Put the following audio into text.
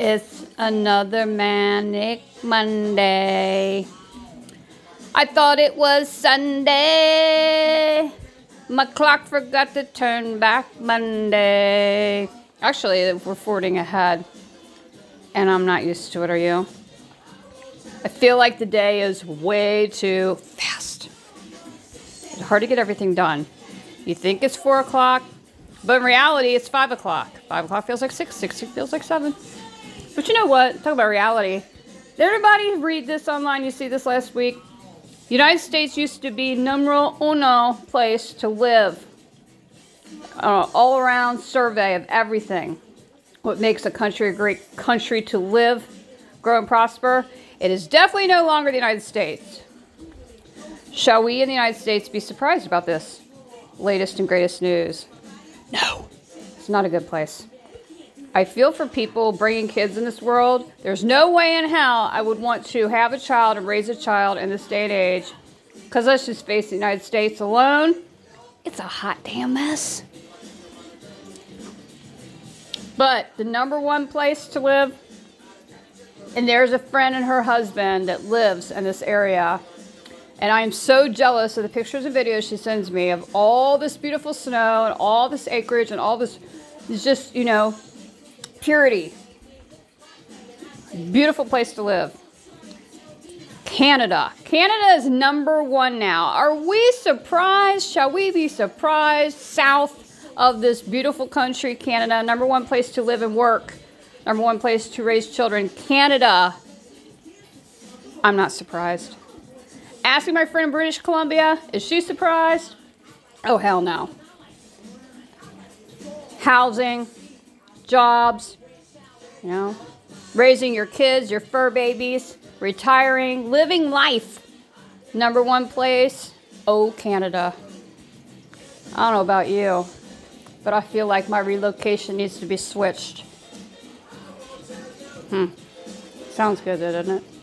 It's another manic Monday. I thought it was Sunday. My clock forgot to turn back Monday. Actually, we're forwarding ahead, and I'm not used to it. Are you? I feel like the day is way too fast. It's hard to get everything done. You think it's four o'clock, but in reality, it's five o'clock. Five o'clock feels like six. Six feels like seven. But you know what? Talk about reality. Did everybody read this online? You see this last week? United States used to be numero uno place to live. Uh, all around survey of everything. What makes a country a great country to live, grow, and prosper. It is definitely no longer the United States. Shall we in the United States be surprised about this latest and greatest news? No, it's not a good place. I feel for people bringing kids in this world. There's no way in hell I would want to have a child and raise a child in this day and age. Because let's just face the United States alone, it's a hot damn mess. But the number one place to live, and there's a friend and her husband that lives in this area. And I am so jealous of the pictures and videos she sends me of all this beautiful snow and all this acreage and all this, it's just, you know, purity. Beautiful place to live. Canada. Canada is number one now. Are we surprised? Shall we be surprised? South of this beautiful country, Canada, number one place to live and work, number one place to raise children, Canada. I'm not surprised. Asking my friend in British Columbia, is she surprised? Oh, hell no. Housing, jobs, you know, raising your kids, your fur babies, retiring, living life. Number one place, oh, Canada. I don't know about you, but I feel like my relocation needs to be switched. Hmm. Sounds good, doesn't it?